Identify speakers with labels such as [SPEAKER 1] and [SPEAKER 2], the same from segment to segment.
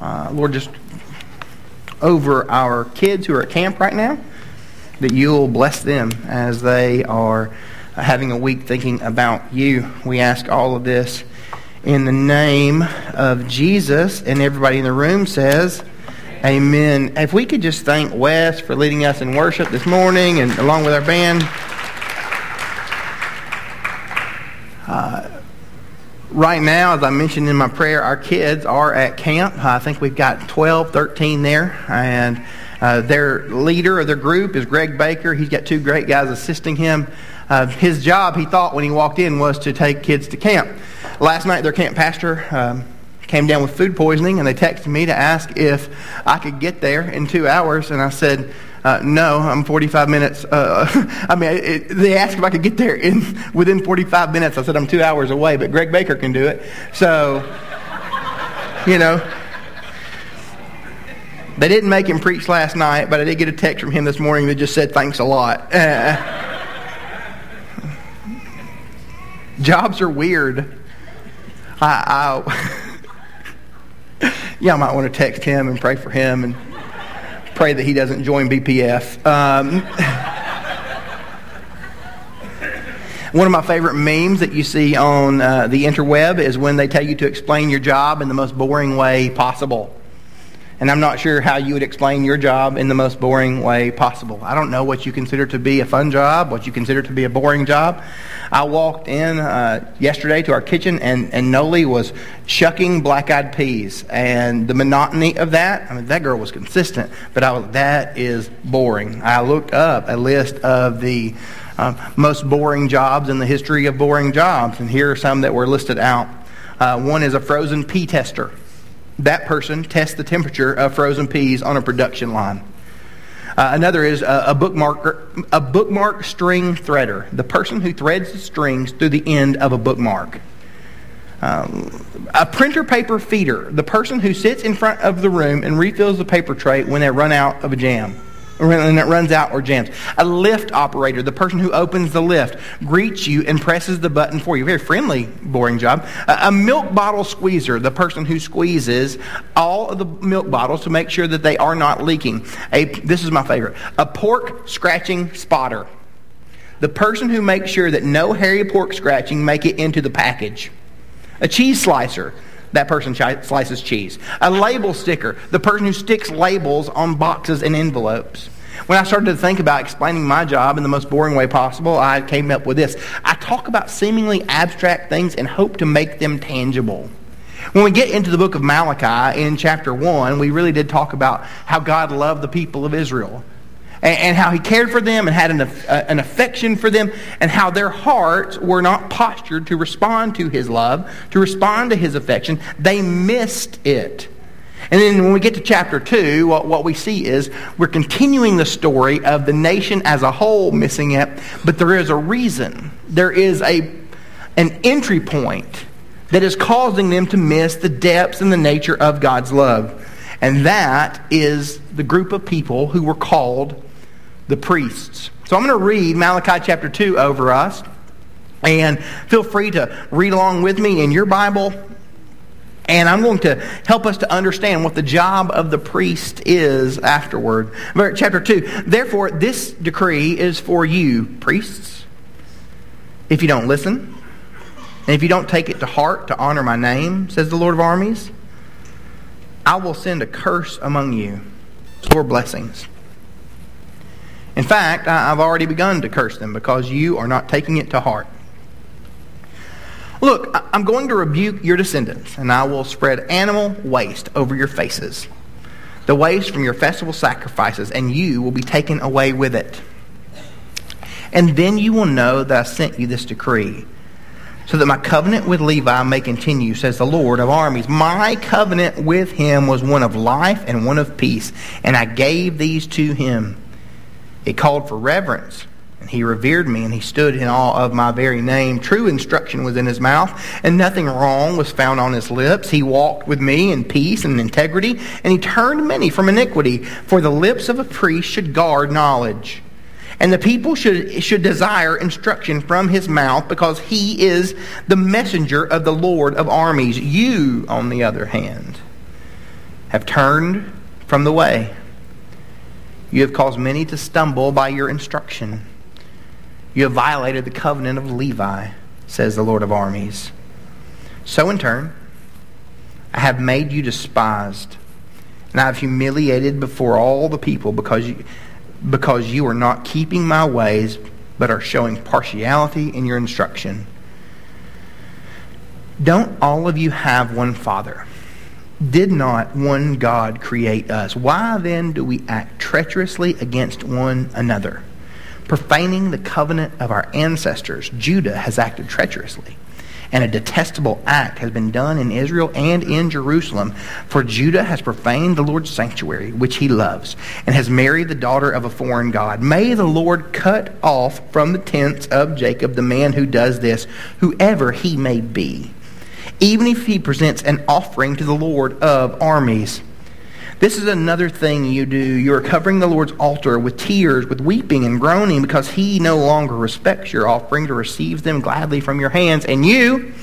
[SPEAKER 1] Uh, Lord, just over our kids who are at camp right now, that you'll bless them as they are having a week thinking about you. We ask all of this in the name of Jesus, and everybody in the room says, Amen. If we could just thank Wes for leading us in worship this morning and along with our band. Right now, as I mentioned in my prayer, our kids are at camp. I think we've got 12, 13 there. And uh, their leader of their group is Greg Baker. He's got two great guys assisting him. Uh, his job, he thought when he walked in, was to take kids to camp. Last night, their camp pastor um, came down with food poisoning, and they texted me to ask if I could get there in two hours. And I said, uh, no, I'm 45 minutes. Uh, I mean, it, they asked if I could get there in within 45 minutes. I said I'm two hours away, but Greg Baker can do it. So, you know, they didn't make him preach last night, but I did get a text from him this morning that just said thanks a lot. Uh, jobs are weird. I, I yeah, I might want to text him and pray for him and pray that he doesn't join BPF. Um, one of my favorite memes that you see on uh, the interweb is when they tell you to explain your job in the most boring way possible. And I'm not sure how you would explain your job in the most boring way possible. I don't know what you consider to be a fun job, what you consider to be a boring job. I walked in uh, yesterday to our kitchen, and, and Noli was shucking black eyed peas. And the monotony of that, I mean, that girl was consistent, but I was, that is boring. I looked up a list of the uh, most boring jobs in the history of boring jobs, and here are some that were listed out. Uh, one is a frozen pea tester that person tests the temperature of frozen peas on a production line. Uh, another is a, a, bookmark, a bookmark string threader, the person who threads the strings through the end of a bookmark. Um, a printer paper feeder, the person who sits in front of the room and refills the paper tray when they run out of a jam when it runs out or jams. A lift operator, the person who opens the lift, greets you and presses the button for you. Very friendly, boring job. A, a milk bottle squeezer, the person who squeezes all of the milk bottles to make sure that they are not leaking. A, this is my favorite. A pork scratching spotter. The person who makes sure that no hairy pork scratching make it into the package. A cheese slicer that person slices cheese. A label sticker, the person who sticks labels on boxes and envelopes. When I started to think about explaining my job in the most boring way possible, I came up with this. I talk about seemingly abstract things and hope to make them tangible. When we get into the book of Malachi in chapter 1, we really did talk about how God loved the people of Israel and, and how he cared for them and had an, uh, an affection for them and how their hearts were not postured to respond to his love, to respond to his affection. They missed it. And then when we get to chapter 2, what, what we see is we're continuing the story of the nation as a whole missing it, but there is a reason. There is a, an entry point that is causing them to miss the depths and the nature of God's love. And that is the group of people who were called the priests. So I'm going to read Malachi chapter 2 over us. And feel free to read along with me in your Bible. And I'm going to help us to understand what the job of the priest is afterward. Chapter 2. Therefore, this decree is for you, priests, if you don't listen, and if you don't take it to heart to honor my name, says the Lord of armies, I will send a curse among you, or blessings. In fact, I've already begun to curse them because you are not taking it to heart. Look, I'm going to rebuke your descendants, and I will spread animal waste over your faces, the waste from your festival sacrifices, and you will be taken away with it. And then you will know that I sent you this decree, so that my covenant with Levi may continue, says the Lord of armies. My covenant with him was one of life and one of peace, and I gave these to him. It called for reverence. And he revered me, and he stood in awe of my very name. True instruction was in his mouth, and nothing wrong was found on his lips. He walked with me in peace and integrity, and he turned many from iniquity. For the lips of a priest should guard knowledge. And the people should, should desire instruction from his mouth, because he is the messenger of the Lord of armies. You, on the other hand, have turned from the way. You have caused many to stumble by your instruction. You have violated the covenant of Levi, says the Lord of armies. So in turn, I have made you despised, and I have humiliated before all the people because you, because you are not keeping my ways, but are showing partiality in your instruction. Don't all of you have one Father? Did not one God create us? Why then do we act treacherously against one another? Profaning the covenant of our ancestors, Judah has acted treacherously and a detestable act has been done in Israel and in Jerusalem. For Judah has profaned the Lord's sanctuary, which he loves, and has married the daughter of a foreign God. May the Lord cut off from the tents of Jacob the man who does this, whoever he may be, even if he presents an offering to the Lord of armies. This is another thing you do. You are covering the Lord's altar with tears, with weeping and groaning, because he no longer respects your offering to receive them gladly from your hands. And you,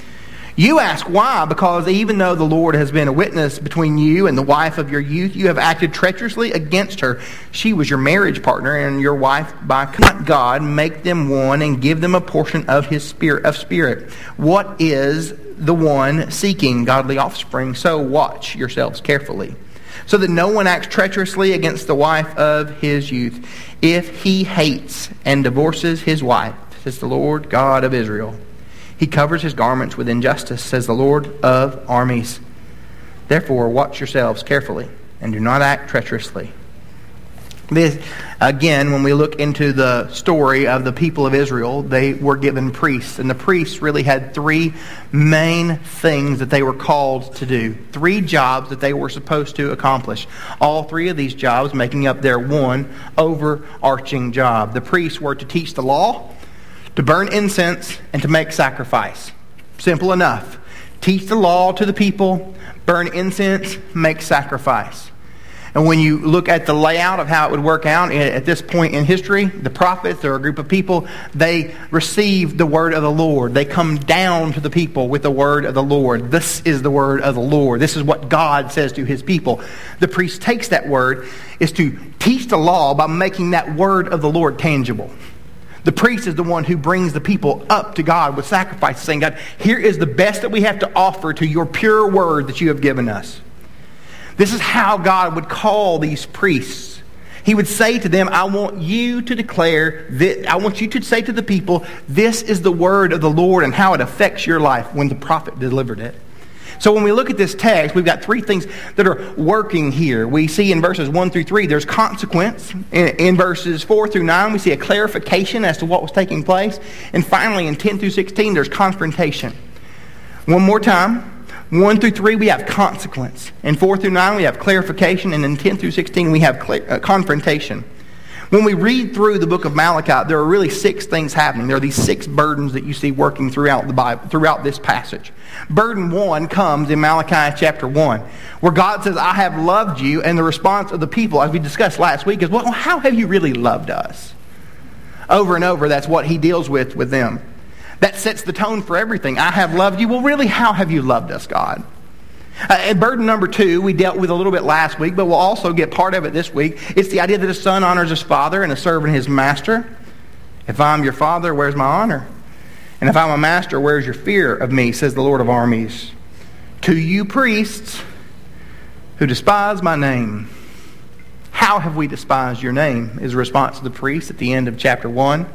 [SPEAKER 1] you ask why, because even though the Lord has been a witness between you and the wife of your youth, you have acted treacherously against her. She was your marriage partner and your wife by God. Make them one and give them a portion of his spirit of spirit. What is the one seeking godly offspring? So watch yourselves carefully so that no one acts treacherously against the wife of his youth. If he hates and divorces his wife, says the Lord God of Israel, he covers his garments with injustice, says the Lord of armies. Therefore, watch yourselves carefully and do not act treacherously. This, again, when we look into the story of the people of Israel, they were given priests. And the priests really had three main things that they were called to do. Three jobs that they were supposed to accomplish. All three of these jobs making up their one overarching job. The priests were to teach the law, to burn incense, and to make sacrifice. Simple enough. Teach the law to the people, burn incense, make sacrifice. And when you look at the layout of how it would work out at this point in history, the prophets or a group of people, they receive the word of the Lord. They come down to the people with the word of the Lord. This is the word of the Lord. This is what God says to his people. The priest takes that word is to teach the law by making that word of the Lord tangible. The priest is the one who brings the people up to God with sacrifice, saying, God, here is the best that we have to offer to your pure word that you have given us. This is how God would call these priests. He would say to them, I want you to declare, that, I want you to say to the people, this is the word of the Lord and how it affects your life when the prophet delivered it. So when we look at this text, we've got three things that are working here. We see in verses 1 through 3, there's consequence. In, in, verses 4 through 9, we see a clarification as to what was taking place. And finally, in 10 through 16, there's confrontation. One more time. 1 through 3, we have consequence. In 4 through 9, we have clarification. And in 10 through 16, we have clear, uh, confrontation. When we read through the book of Malachi, there are really six things happening. There are these six burdens that you see working throughout the Bible, throughout this passage. Burden one comes in Malachi chapter 1, where God says, I have loved you. And the response of the people, as we discussed last week, is, Well, how have you really loved us? Over and over, that's what he deals with with them. That sets the tone for everything. I have loved you. Well, really, how have you loved us, God? Uh, burden number two, we dealt with a little bit last week, but we'll also get part of it this week. It's the idea that a son honors his father and a servant his master. If I'm your father, where's my honor? And if I'm a master, where's your fear of me, says the Lord of armies. To you priests who despise my name, how have we despised your name? Is a response to the priest at the end of chapter 1.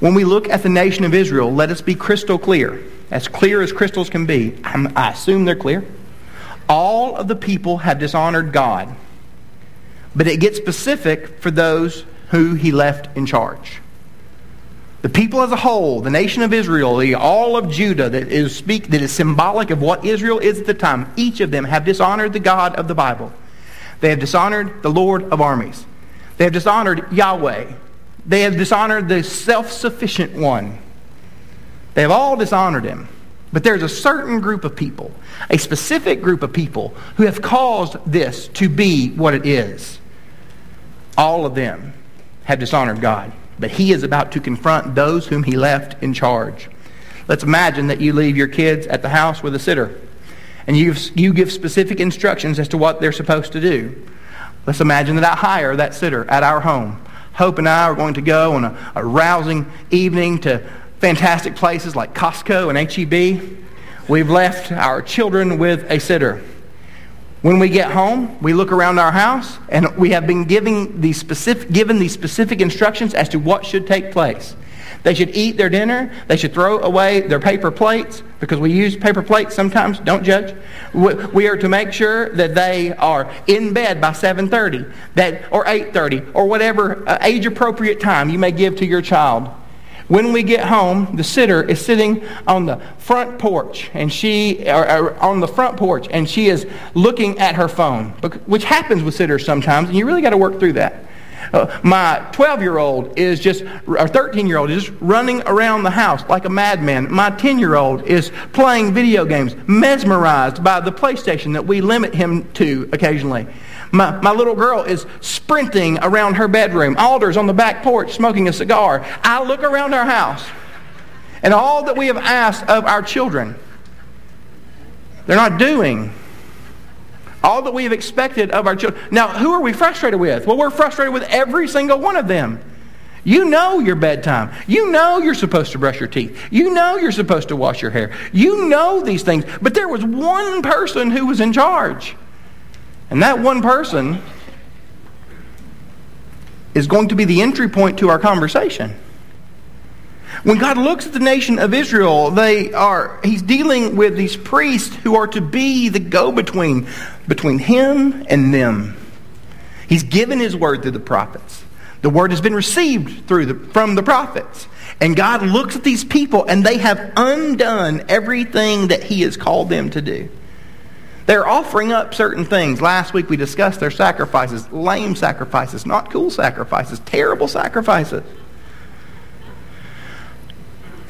[SPEAKER 1] When we look at the nation of Israel, let us be crystal clear, as clear as crystals can be. I'm, i assume they're clear. All of the people have dishonored God, but it gets specific for those who he left in charge. The people as a whole, the nation of Israel, the, all of Judah that is speak that is symbolic of what Israel is at the time, each of them have dishonored the God of the Bible. They have dishonored the Lord of armies. They have dishonored Yahweh, they have dishonored the self sufficient one. They have all dishonored him. But there's a certain group of people, a specific group of people, who have caused this to be what it is. All of them have dishonored God. But he is about to confront those whom he left in charge. Let's imagine that you leave your kids at the house with a sitter and you, you give specific instructions as to what they're supposed to do. Let's imagine that I hire that sitter at our home. Hope and I are going to go on a, a rousing evening to fantastic places like Costco and HEB. We've left our children with a sitter. When we get home, we look around our house and we have been giving these specific, given these specific instructions as to what should take place. They should eat their dinner. They should throw away their paper plates because we use paper plates sometimes. Don't judge. We are to make sure that they are in bed by 7:30, that or 8:30 or whatever uh, age appropriate time you may give to your child. When we get home, the sitter is sitting on the front porch, and she, or, or on the front porch, and she is looking at her phone, which happens with sitters sometimes, and you really got to work through that. Uh, my 12 year old is just, or 13 year old is just running around the house like a madman. My 10 year old is playing video games, mesmerized by the PlayStation that we limit him to occasionally. My, my little girl is sprinting around her bedroom. Alder's on the back porch smoking a cigar. I look around our house and all that we have asked of our children, they're not doing. All that we have expected of our children. Now, who are we frustrated with? Well, we're frustrated with every single one of them. You know your bedtime. You know you're supposed to brush your teeth. You know you're supposed to wash your hair. You know these things. But there was one person who was in charge. And that one person is going to be the entry point to our conversation. When God looks at the nation of Israel, they are he's dealing with these priests who are to be the go-between between him and them. He's given his word through the prophets. The word has been received through the, from the prophets. And God looks at these people and they have undone everything that he has called them to do. They're offering up certain things. Last week we discussed their sacrifices, lame sacrifices, not cool sacrifices, terrible sacrifices.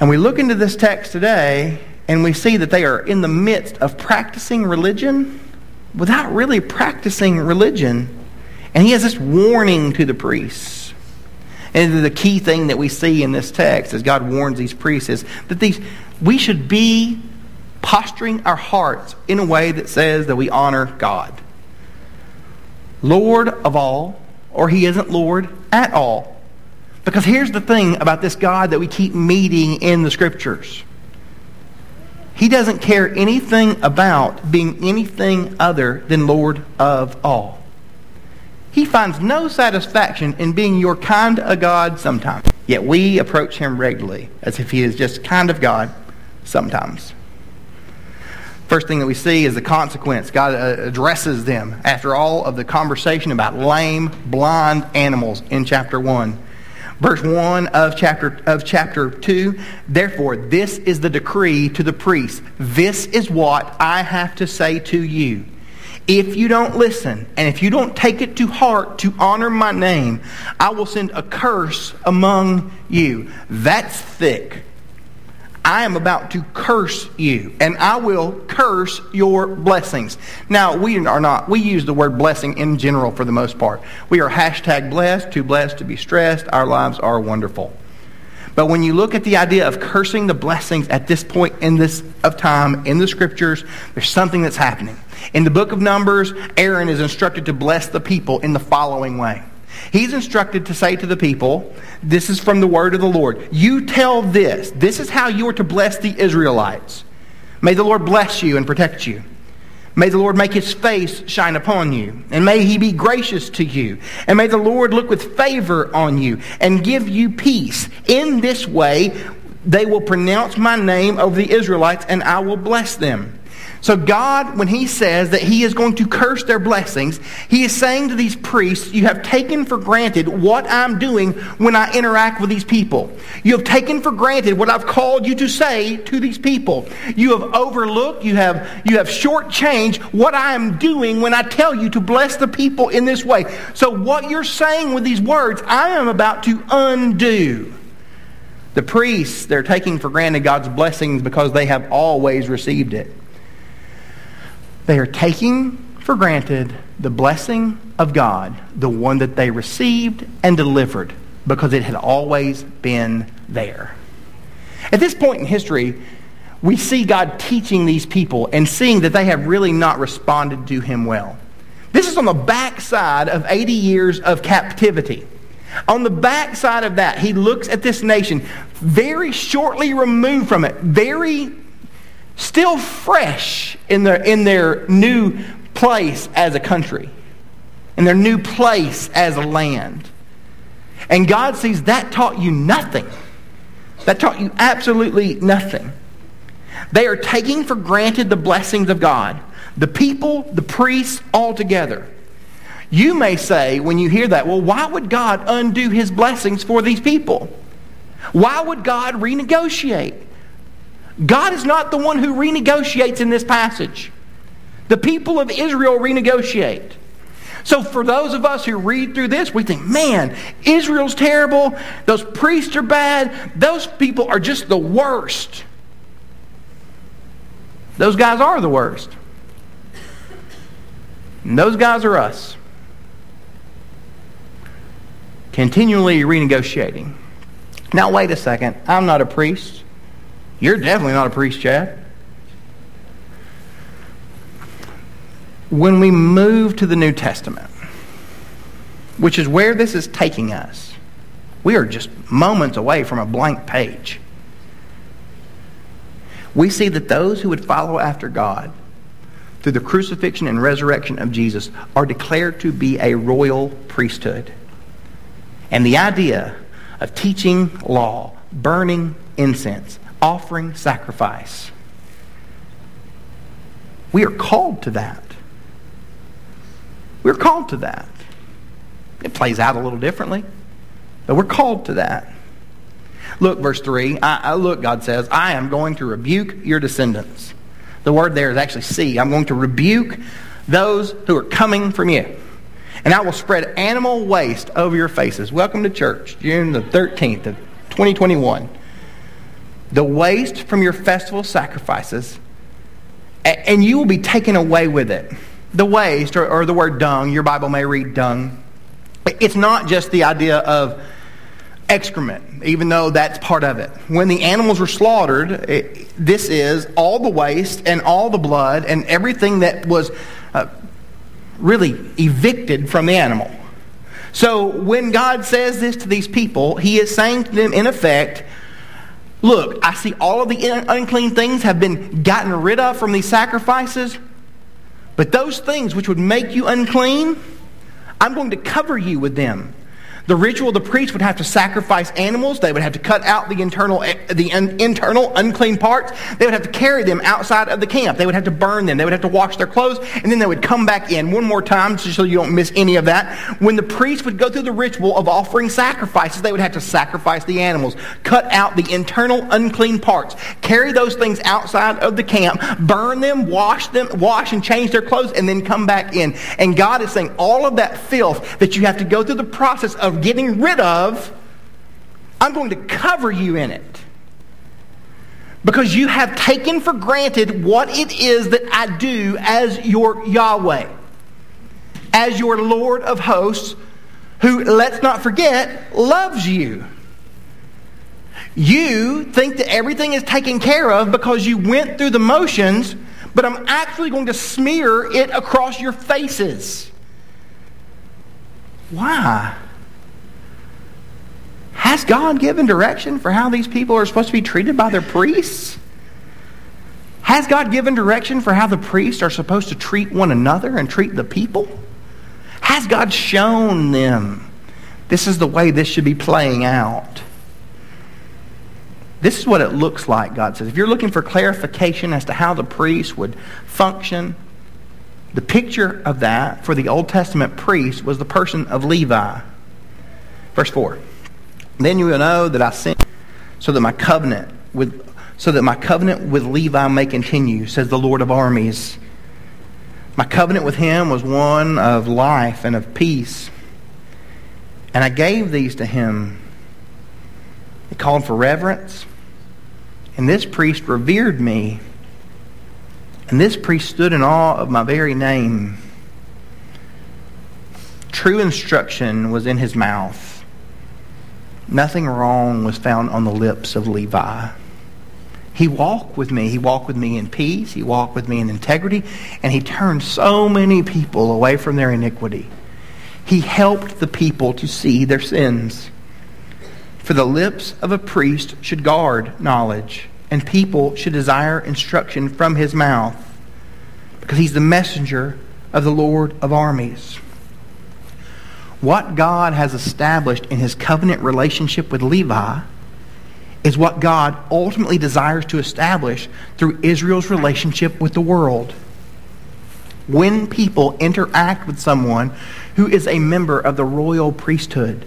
[SPEAKER 1] And we look into this text today and we see that they are in the midst of practicing religion without really practicing religion. And he has this warning to the priests. And the key thing that we see in this text as God warns these priests is that these we should be posturing our hearts in a way that says that we honor God. Lord of all, or he isn't Lord at all. Because here's the thing about this God that we keep meeting in the scriptures. He doesn't care anything about being anything other than Lord of all. He finds no satisfaction in being your kind of God sometimes. Yet we approach him regularly as if he is just kind of God sometimes. First thing that we see is the consequence. God uh, addresses them after all of the conversation about lame, blind animals in chapter 1. Verse 1 of chapter, of chapter 2 Therefore, this is the decree to the priests. This is what I have to say to you. If you don't listen, and if you don't take it to heart to honor my name, I will send a curse among you. That's thick. I am about to curse you, and I will curse your blessings. Now, we are not, we use the word blessing in general for the most part. We are hashtag blessed, too blessed to be stressed. Our lives are wonderful. But when you look at the idea of cursing the blessings at this point in this of time in the scriptures, there's something that's happening. In the book of Numbers, Aaron is instructed to bless the people in the following way. He's instructed to say to the people, This is from the word of the Lord. You tell this. This is how you are to bless the Israelites. May the Lord bless you and protect you. May the Lord make his face shine upon you, and may he be gracious to you. And may the Lord look with favor on you and give you peace. In this way, they will pronounce my name over the Israelites, and I will bless them. So, God, when He says that He is going to curse their blessings, He is saying to these priests, You have taken for granted what I'm doing when I interact with these people. You have taken for granted what I've called you to say to these people. You have overlooked, you have, you have shortchanged what I am doing when I tell you to bless the people in this way. So, what you're saying with these words, I am about to undo. The priests, they're taking for granted God's blessings because they have always received it. They are taking for granted the blessing of God, the one that they received and delivered, because it had always been there. At this point in history, we see God teaching these people and seeing that they have really not responded to him well. This is on the backside of 80 years of captivity. On the backside of that, he looks at this nation very shortly removed from it, very still fresh in their, in their new place as a country, in their new place as a land. And God sees that taught you nothing. That taught you absolutely nothing. They are taking for granted the blessings of God. The people, the priests, all together. You may say when you hear that, well, why would God undo his blessings for these people? Why would God renegotiate? God is not the one who renegotiates in this passage. The people of Israel renegotiate. So for those of us who read through this, we think, man, Israel's terrible. Those priests are bad. Those people are just the worst. Those guys are the worst. And those guys are us. Continually renegotiating. Now, wait a second. I'm not a priest. You're definitely not a priest, Chad. When we move to the New Testament, which is where this is taking us, we are just moments away from a blank page we see that those who would follow after God through the crucifixion and resurrection of Jesus are declared to be a royal priesthood. And the idea of teaching law, burning incense, offering sacrifice, we are called to that. We're called to that. It plays out a little differently, but we're called to that. Look, verse 3. I, I, look, God says, I am going to rebuke your descendants. The word there is actually see. I'm going to rebuke those who are coming from you. And I will spread animal waste over your faces. Welcome to church, June the 13th of 2021. The waste from your festival sacrifices, and you will be taken away with it. The waste, or, or the word dung, your Bible may read dung. It's not just the idea of excrement, even though that's part of it. When the animals were slaughtered, it, this is all the waste and all the blood and everything that was uh, really evicted from the animal. So when God says this to these people, He is saying to them, in effect, Look, I see all of the unclean things have been gotten rid of from these sacrifices, but those things which would make you unclean, I'm going to cover you with them. The ritual, the priest would have to sacrifice animals. They would have to cut out the internal, the internal unclean parts. They would have to carry them outside of the camp. They would have to burn them. They would have to wash their clothes, and then they would come back in one more time so you don't miss any of that. When the priest would go through the ritual of offering sacrifices, they would have to sacrifice the animals, cut out the internal unclean parts, carry those things outside of the camp, burn them, wash them, wash and change their clothes, and then come back in. And God is saying all of that filth that you have to go through the process of getting rid of, I'm going to cover you in it. Because you have taken for granted what it is that I do as your Yahweh, as your Lord of hosts, who, let's not forget, loves you. You think that everything is taken care of because you went through the motions, but I'm actually going to smear it across your faces. Why? Has God given direction for how these people are supposed to be treated by their priests? Has God given direction for how the priests are supposed to treat one another and treat the people? Has God shown them this is the way this should be playing out? This is what it looks like, God says. If you're looking for clarification as to how the priests would function, the picture of that for the Old Testament priest was the person of Levi. Verse 4. Then you will know that I sent so that my covenant with so that my covenant with Levi may continue, says the Lord of armies. My covenant with him was one of life and of peace. And I gave these to him. It called for reverence. And this priest revered me. And this priest stood in awe of my very name. True instruction was in his mouth Nothing wrong was found on the lips of Levi. He walked with me. He walked with me in peace. He walked with me in integrity. And he turned so many people away from their iniquity. He helped the people to see their sins. For the lips of a priest should guard knowledge, and people should desire instruction from his mouth, because he's the messenger of the Lord of armies. What God has established in his covenant relationship with Levi is what God ultimately desires to establish through Israel's relationship with the world. When people interact with someone who is a member of the royal priesthood,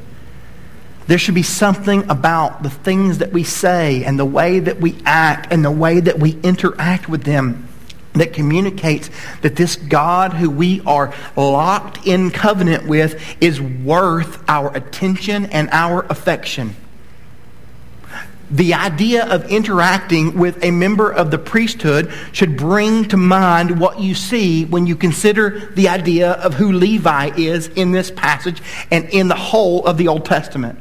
[SPEAKER 1] there should be something about the things that we say and the way that we act and the way that we interact with them that communicates that this God who we are locked in covenant with is worth our attention and our affection the idea of interacting with a member of the priesthood should bring to mind what you see when you consider the idea of who Levi is in this passage and in the whole of the Old Testament.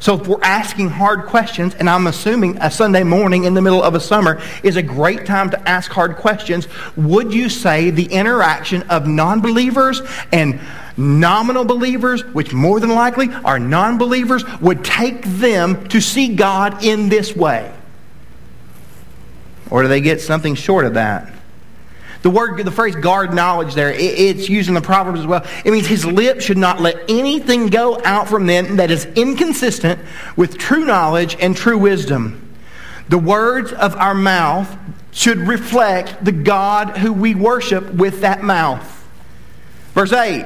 [SPEAKER 1] So if we're asking hard questions, and I'm assuming a Sunday morning in the middle of a summer is a great time to ask hard questions, would you say the interaction of non-believers and nominal believers, which more than likely are non-believers, would take them to see God in this way? Or do they get something short of that? The word, the phrase guard knowledge there, it's used in the Proverbs as well. It means his lips should not let anything go out from them that is inconsistent with true knowledge and true wisdom. The words of our mouth should reflect the God who we worship with that mouth. Verse 8.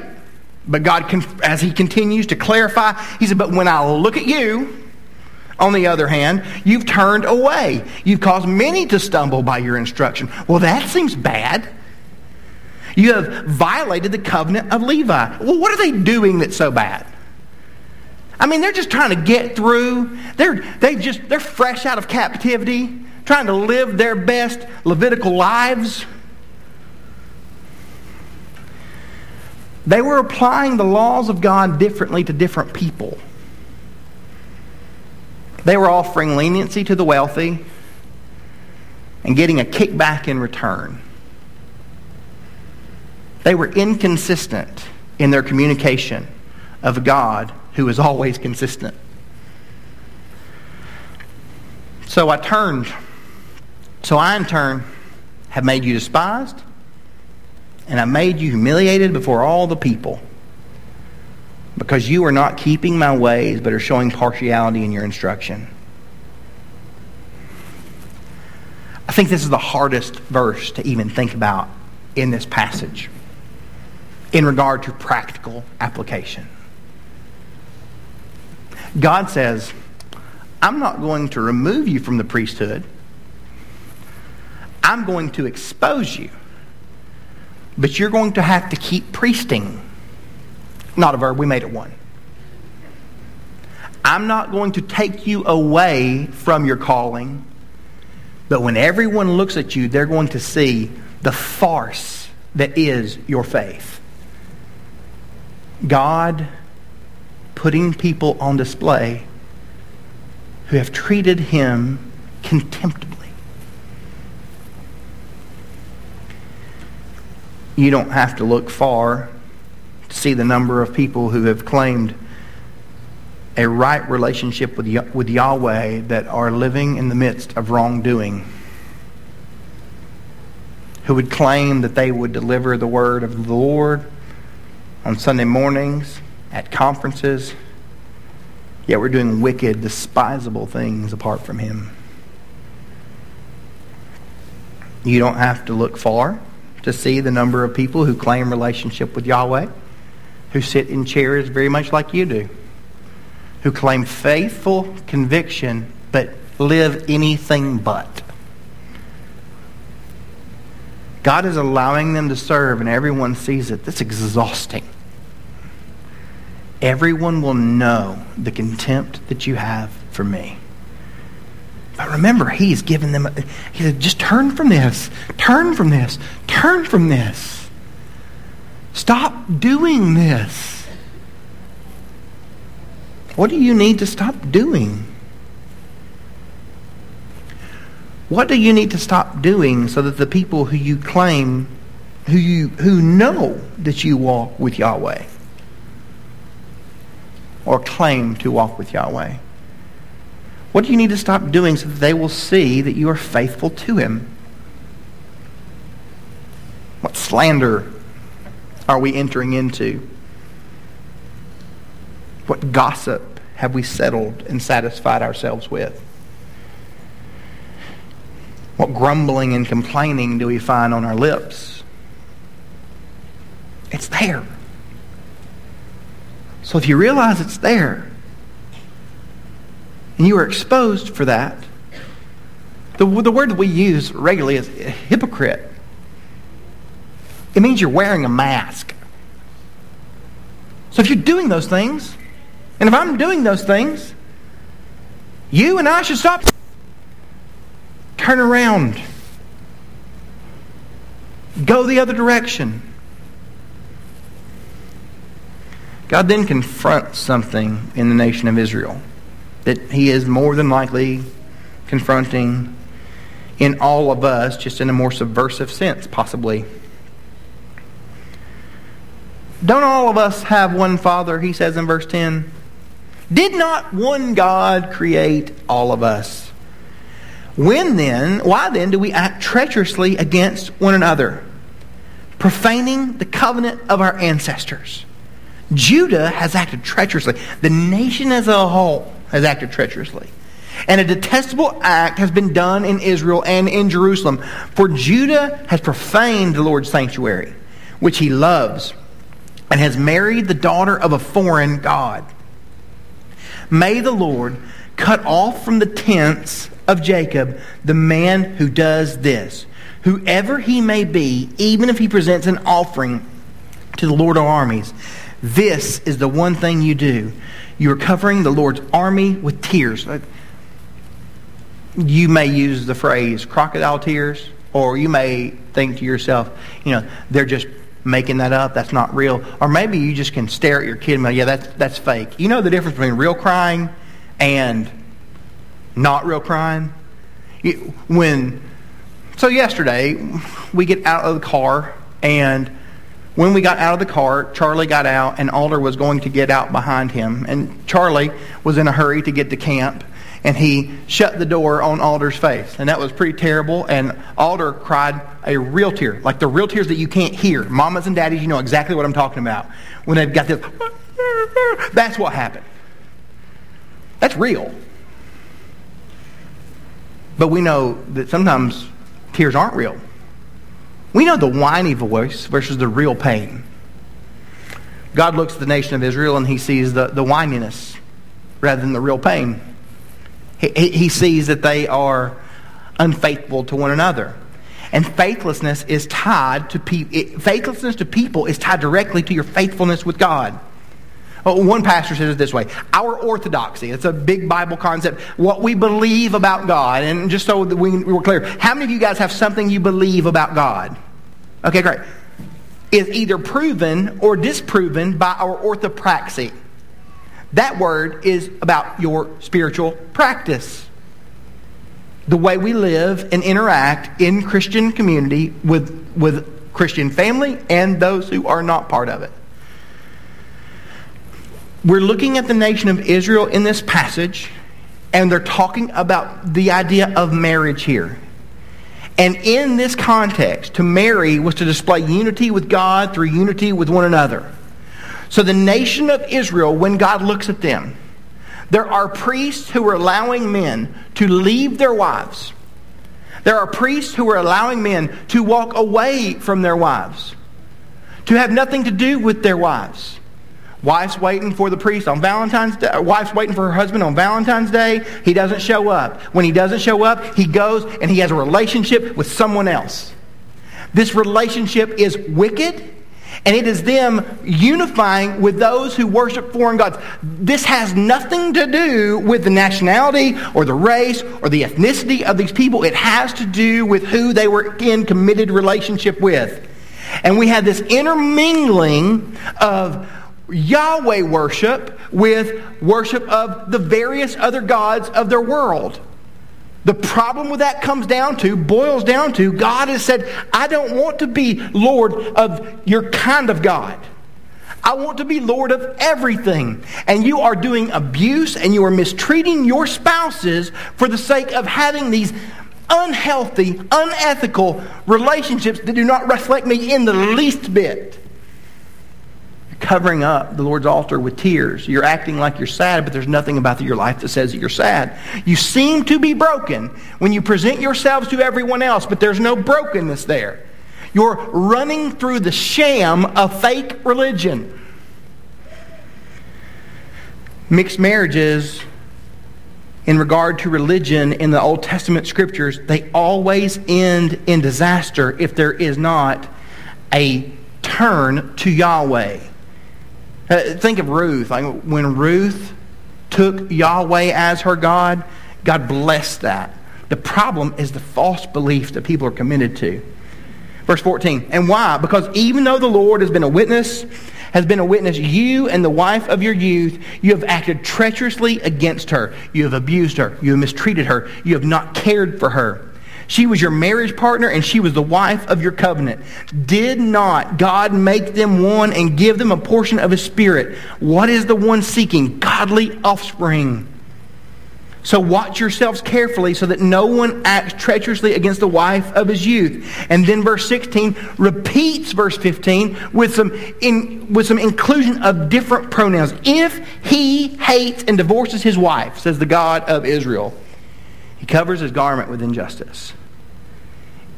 [SPEAKER 1] But God, as he continues to clarify, he said, But when I look at you, on the other hand, you've turned away. You've caused many to stumble by your instruction. Well, that seems bad. You have violated the covenant of Levi. Well, what are they doing that's so bad? I mean, they're just trying to get through. They're, they just, they're fresh out of captivity, trying to live their best Levitical lives. They were applying the laws of God differently to different people. They were offering leniency to the wealthy and getting a kickback in return. They were inconsistent in their communication of a God who is always consistent. So I turned. So I, in turn, have made you despised, and I made you humiliated before all the people because you are not keeping my ways, but are showing partiality in your instruction. I think this is the hardest verse to even think about in this passage in regard to practical application. God says, I'm not going to remove you from the priesthood. I'm going to expose you. But you're going to have to keep priesting. Not a verb, we made it one. I'm not going to take you away from your calling, but when everyone looks at you, they're going to see the farce that is your faith. God putting people on display who have treated him contemptibly. You don't have to look far see the number of people who have claimed a right relationship with, with Yahweh that are living in the midst of wrongdoing, who would claim that they would deliver the word of the Lord on Sunday mornings, at conferences, yet we're doing wicked, despisable things apart from Him. You don't have to look far to see the number of people who claim relationship with Yahweh who sit in chairs very much like you do, who claim faithful conviction but live anything but. God is allowing them to serve, and everyone sees it. That's exhausting. Everyone will know the contempt that you have for me. But remember, He's given them, He said, just turn from this, turn from this, turn from this. Stop doing this. What do you need to stop doing? What do you need to stop doing so that the people who you claim, who you who know that you walk with Yahweh, or claim to walk with Yahweh? What do you need to stop doing so that they will see that you are faithful to Him? What slander are we entering into? What gossip have we settled and satisfied ourselves with? What grumbling and complaining do we find on our lips? It's there. So if you realize it's there, and you are exposed for that, the, the word that we use regularly is hypocrite. It means you're wearing a mask. So if you're doing those things, and if I'm doing those things, you and I should stop. Turn around. Go the other direction. God then confronts something in the nation of Israel that he is more than likely confronting in all of us, just in a more subversive sense, possibly. Don't all of us have one Father, he says in verse 10? Did not one God create all of us? When then, why then do we act treacherously against one another, profaning the covenant of our ancestors? Judah has acted treacherously. The nation as a whole has acted treacherously. And a detestable act has been done in Israel and in Jerusalem. For Judah has profaned the Lord's sanctuary, which he loves and has married the daughter of a foreign God. May the Lord cut off from the tents of Jacob the man who does this, whoever he may be, even if he presents an offering to the Lord of armies. This is the one thing you do. You are covering the Lord's army with tears. You may use the phrase crocodile tears, or you may think to yourself, you know, they're just making that up. That's not real. Or maybe you just can stare at your kid and go, yeah, that's, that's fake. You know the difference between real crying and not real crying? When, so yesterday, we get out of the car, and when we got out of the car, Charlie got out, and Alder was going to get out behind him. And Charlie was in a hurry to get to camp and he shut the door on Alder's face. And that was pretty terrible. And Alder cried a real tear, like the real tears that you can't hear. Mamas and daddies, you know exactly what I'm talking about. When they've got this, that's what happened. That's real. But we know that sometimes tears aren't real. We know the whiny voice versus the real pain. God looks at the nation of Israel and he sees the, the whininess rather than the real pain. He, he sees that they are unfaithful to one another. And faithlessness is tied to people. Faithlessness to people is tied directly to your faithfulness with God. Oh, one pastor says it this way Our orthodoxy, it's a big Bible concept, what we believe about God. And just so that we, we're clear, how many of you guys have something you believe about God? Okay, great. Is either proven or disproven by our orthopraxy. That word is about your spiritual practice. The way we live and interact in Christian community with, with Christian family and those who are not part of it. We're looking at the nation of Israel in this passage, and they're talking about the idea of marriage here. And in this context, to marry was to display unity with God through unity with one another. So the nation of Israel, when God looks at them, there are priests who are allowing men to leave their wives. There are priests who are allowing men to walk away from their wives, to have nothing to do with their wives. Wife's waiting for the priest on Valentine's Day. Wife's waiting for her husband on Valentine's Day. He doesn't show up. When he doesn't show up, he goes and he has a relationship with someone else. This relationship is wicked and it is them unifying with those who worship foreign gods. This has nothing to do with the nationality or the race or the ethnicity of these people. It has to do with who they were in committed relationship with. And we have this intermingling of Yahweh worship with worship of the various other gods of their world. The problem with that comes down to, boils down to, God has said, I don't want to be Lord of your kind of God. I want to be Lord of everything. And you are doing abuse and you are mistreating your spouses for the sake of having these unhealthy, unethical relationships that do not reflect me in the least bit covering up the Lord's altar with tears. You're acting like you're sad, but there's nothing about your life that says that you're sad. You seem to be broken when you present yourselves to everyone else, but there's no brokenness there. You're running through the sham of fake religion. Mixed marriages, in regard to religion in the Old Testament scriptures, they always end in disaster if there is not a turn to Yahweh. Uh, think of Ruth. When Ruth took Yahweh as her God, God blessed that. The problem is the false belief that people are committed to. Verse 14. And why? Because even though the Lord has been a witness, has been a witness, you and the wife of your youth, you have acted treacherously against her. You have abused her. You have mistreated her. You have not cared for her. She was your marriage partner and she was the wife of your covenant. Did not God make them one and give them a portion of his spirit? What is the one seeking? Godly offspring. So watch yourselves carefully so that no one acts treacherously against the wife of his youth. And then verse 16 repeats verse 15 with some, in, with some inclusion of different pronouns. If he hates and divorces his wife, says the God of Israel, he covers his garment with injustice.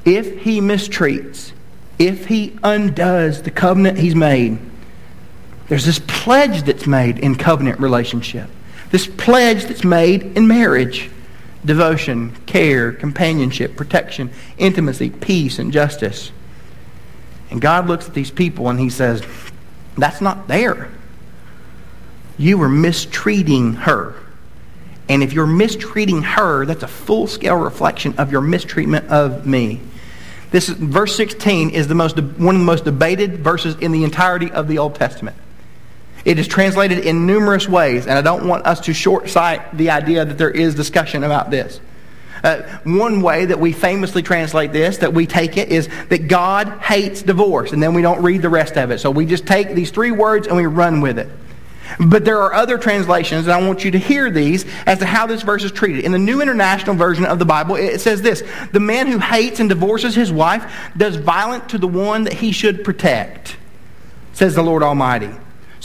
[SPEAKER 1] If he mistreats, if he undoes the covenant he's made, there's this pledge that's made in covenant relationship. This pledge that's made in marriage. Devotion, care, companionship, protection, intimacy, peace, and justice. And God looks at these people and he says, that's not there. You were mistreating her. And if you're mistreating her, that's a full scale reflection of your mistreatment of me. This is, verse 16 is the most, one of the most debated verses in the entirety of the Old Testament. It is translated in numerous ways, and I don't want us to short sight the idea that there is discussion about this. Uh, one way that we famously translate this, that we take it, is that God hates divorce, and then we don't read the rest of it. So we just take these three words and we run with it. But there are other translations, and I want you to hear these as to how this verse is treated. In the New International Version of the Bible, it says this The man who hates and divorces his wife does violence to the one that he should protect, says the Lord Almighty.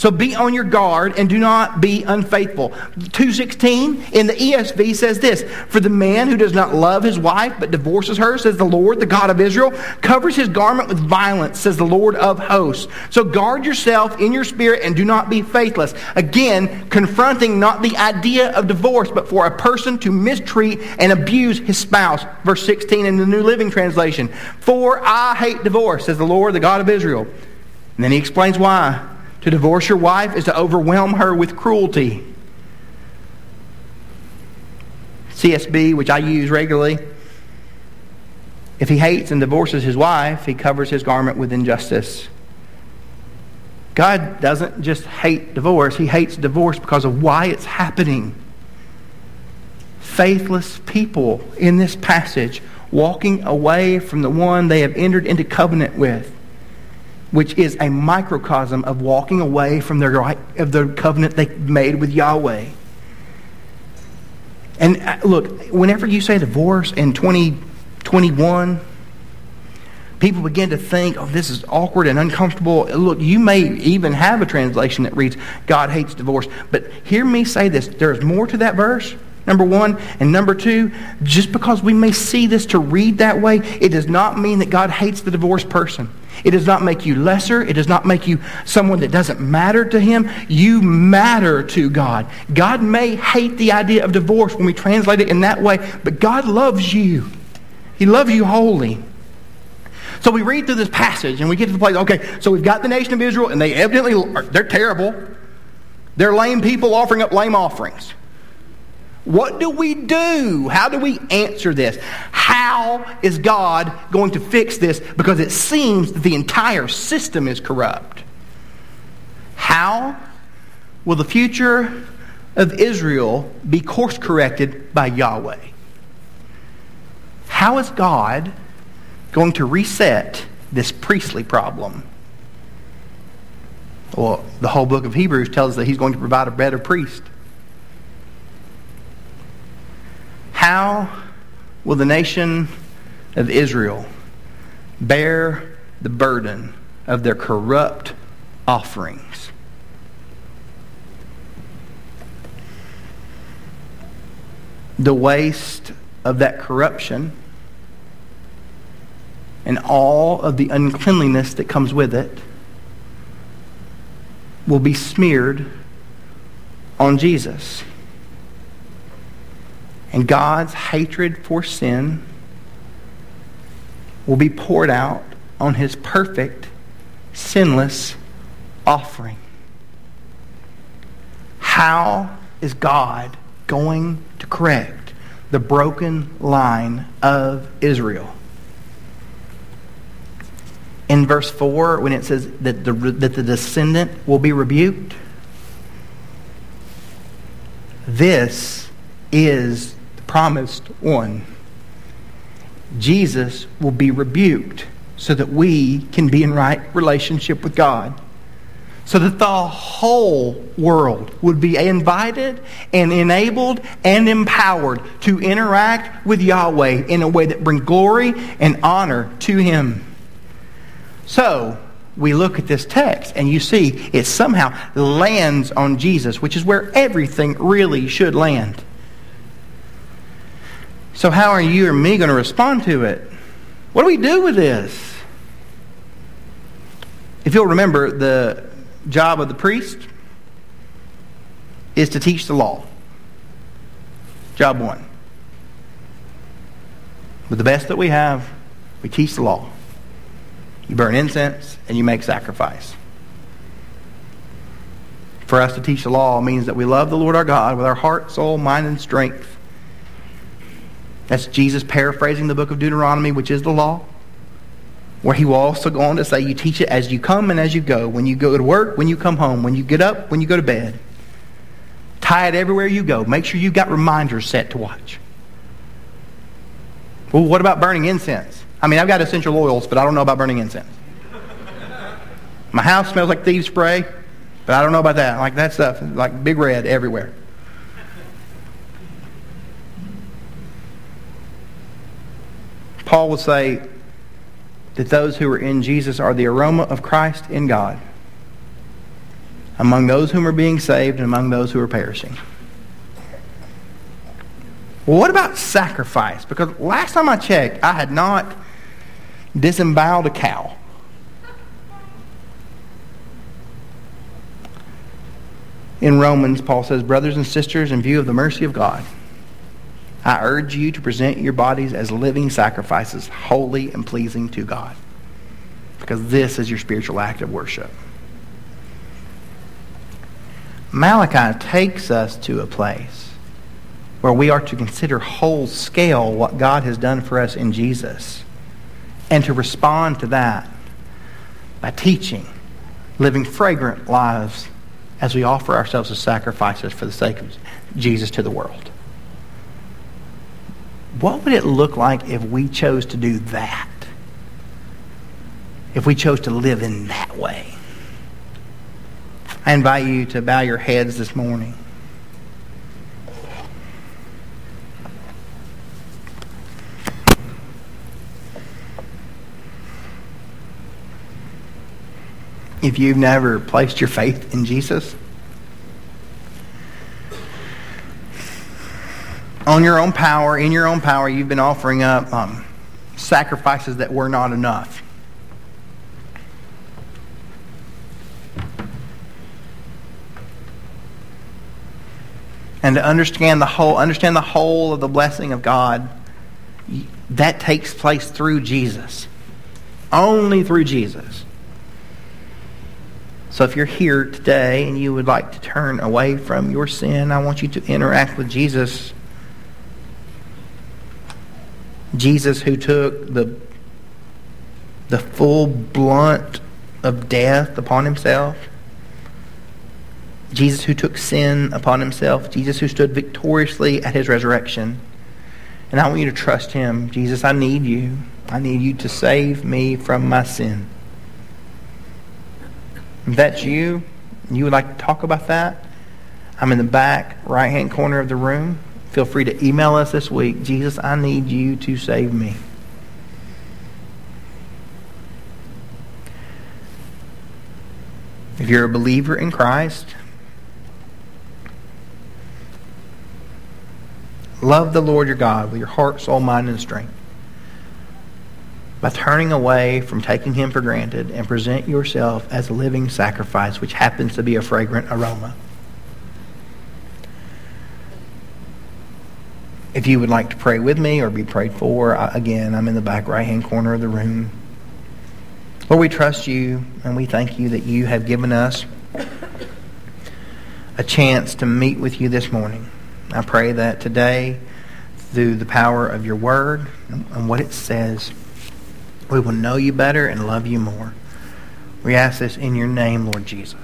[SPEAKER 1] So be on your guard and do not be unfaithful. 216 in the ESV says this For the man who does not love his wife but divorces her, says the Lord, the God of Israel, covers his garment with violence, says the Lord of hosts. So guard yourself in your spirit and do not be faithless. Again, confronting not the idea of divorce, but for a person to mistreat and abuse his spouse. Verse 16 in the New Living Translation For I hate divorce, says the Lord, the God of Israel. And then he explains why. To divorce your wife is to overwhelm her with cruelty. CSB, which I use regularly. If he hates and divorces his wife, he covers his garment with injustice. God doesn't just hate divorce, he hates divorce because of why it's happening. Faithless people in this passage walking away from the one they have entered into covenant with which is a microcosm of walking away from their, of the covenant they made with Yahweh. And uh, look, whenever you say divorce in 2021, people begin to think, oh, this is awkward and uncomfortable. Look, you may even have a translation that reads, God hates divorce. But hear me say this there's more to that verse. Number one. And number two, just because we may see this to read that way, it does not mean that God hates the divorced person. It does not make you lesser. It does not make you someone that doesn't matter to Him. You matter to God. God may hate the idea of divorce when we translate it in that way, but God loves you. He loves you wholly. So we read through this passage and we get to the place, okay, so we've got the nation of Israel and they evidently, are, they're terrible. They're lame people offering up lame offerings. What do we do? How do we answer this? How is God going to fix this? Because it seems that the entire system is corrupt. How will the future of Israel be course corrected by Yahweh? how is God going to reset this priestly problem? Well, the whole book of Hebrews tells us that he's going to provide a better priest. How will the nation of Israel bear the burden of their corrupt offerings? The waste of that corruption and all of the uncleanliness that comes with it will be smeared on Jesus. And God's hatred for sin will be poured out on his perfect, sinless offering. How is God going to correct the broken line of Israel? in verse 4 when it says that the, that the descendant will be rebuked? This is promised one. Jesus will be rebuked so that we can be in right relationship with God. So that the whole world would be invited and enabled and empowered to interact with Yahweh in a way that brings glory and honor to Him. So, we look at this text and you see it somehow lands on Jesus, which is where everything really should land. So, how are you or me going to respond to it? What do we do with this? If you'll remember, the job of the priest is to teach the law. Job one. With the best that we have, we teach the law. You burn incense and you make sacrifice. For us to teach the law means that we love the Lord our God with our heart, soul, mind, and strength. That's Jesus paraphrasing the book of Deuteronomy, which is the law, where he will also go on to say, You teach it as you come and as you go, when you go to work, when you come home, when you get up, when you go to bed. Tie it everywhere you go. Make sure you've got reminders set to watch. Well, what about burning incense? I mean, I've got essential oils, but I don't know about burning incense. My house smells like thieves spray, but I don't know about that. Like that stuff, like big red everywhere. Paul would say that those who are in Jesus are the aroma of Christ in God among those whom are being saved and among those who are perishing. Well, what about sacrifice? Because last time I checked, I had not disemboweled a cow. In Romans, Paul says, Brothers and sisters, in view of the mercy of God, I urge you to present your bodies as living sacrifices, holy and pleasing to God. Because this is your spiritual act of worship. Malachi takes us to a place where we are to consider whole scale what God has done for us in Jesus and to respond to that by teaching, living fragrant lives as we offer ourselves as sacrifices for the sake of Jesus to the world. What would it look like if we chose to do that? If we chose to live in that way? I invite you to bow your heads this morning. if you've never placed your faith in Jesus? On your own power, in your own power, you've been offering up um, sacrifices that were not enough. And to understand the whole, understand the whole of the blessing of God, that takes place through Jesus. Only through Jesus. So if you're here today and you would like to turn away from your sin, I want you to interact with Jesus. Jesus who took the, the full blunt of death upon himself. Jesus who took sin upon himself. Jesus who stood victoriously at his resurrection. And I want you to trust him. Jesus, I need you. I need you to save me from my sin. If that's you, you would like to talk about that, I'm in the back right hand corner of the room. Feel free to email us this week. Jesus, I need you to save me. If you're a believer in Christ, love the Lord your God with your heart, soul, mind, and strength. By turning away from taking him for granted and present yourself as a living sacrifice, which happens to be a fragrant aroma. If you would like to pray with me or be prayed for, again, I'm in the back right hand corner of the room. Lord, we trust you and we thank you that you have given us a chance to meet with you this morning. I pray that today, through the power of your word and what it says, we will know you better and love you more. We ask this in your name, Lord Jesus.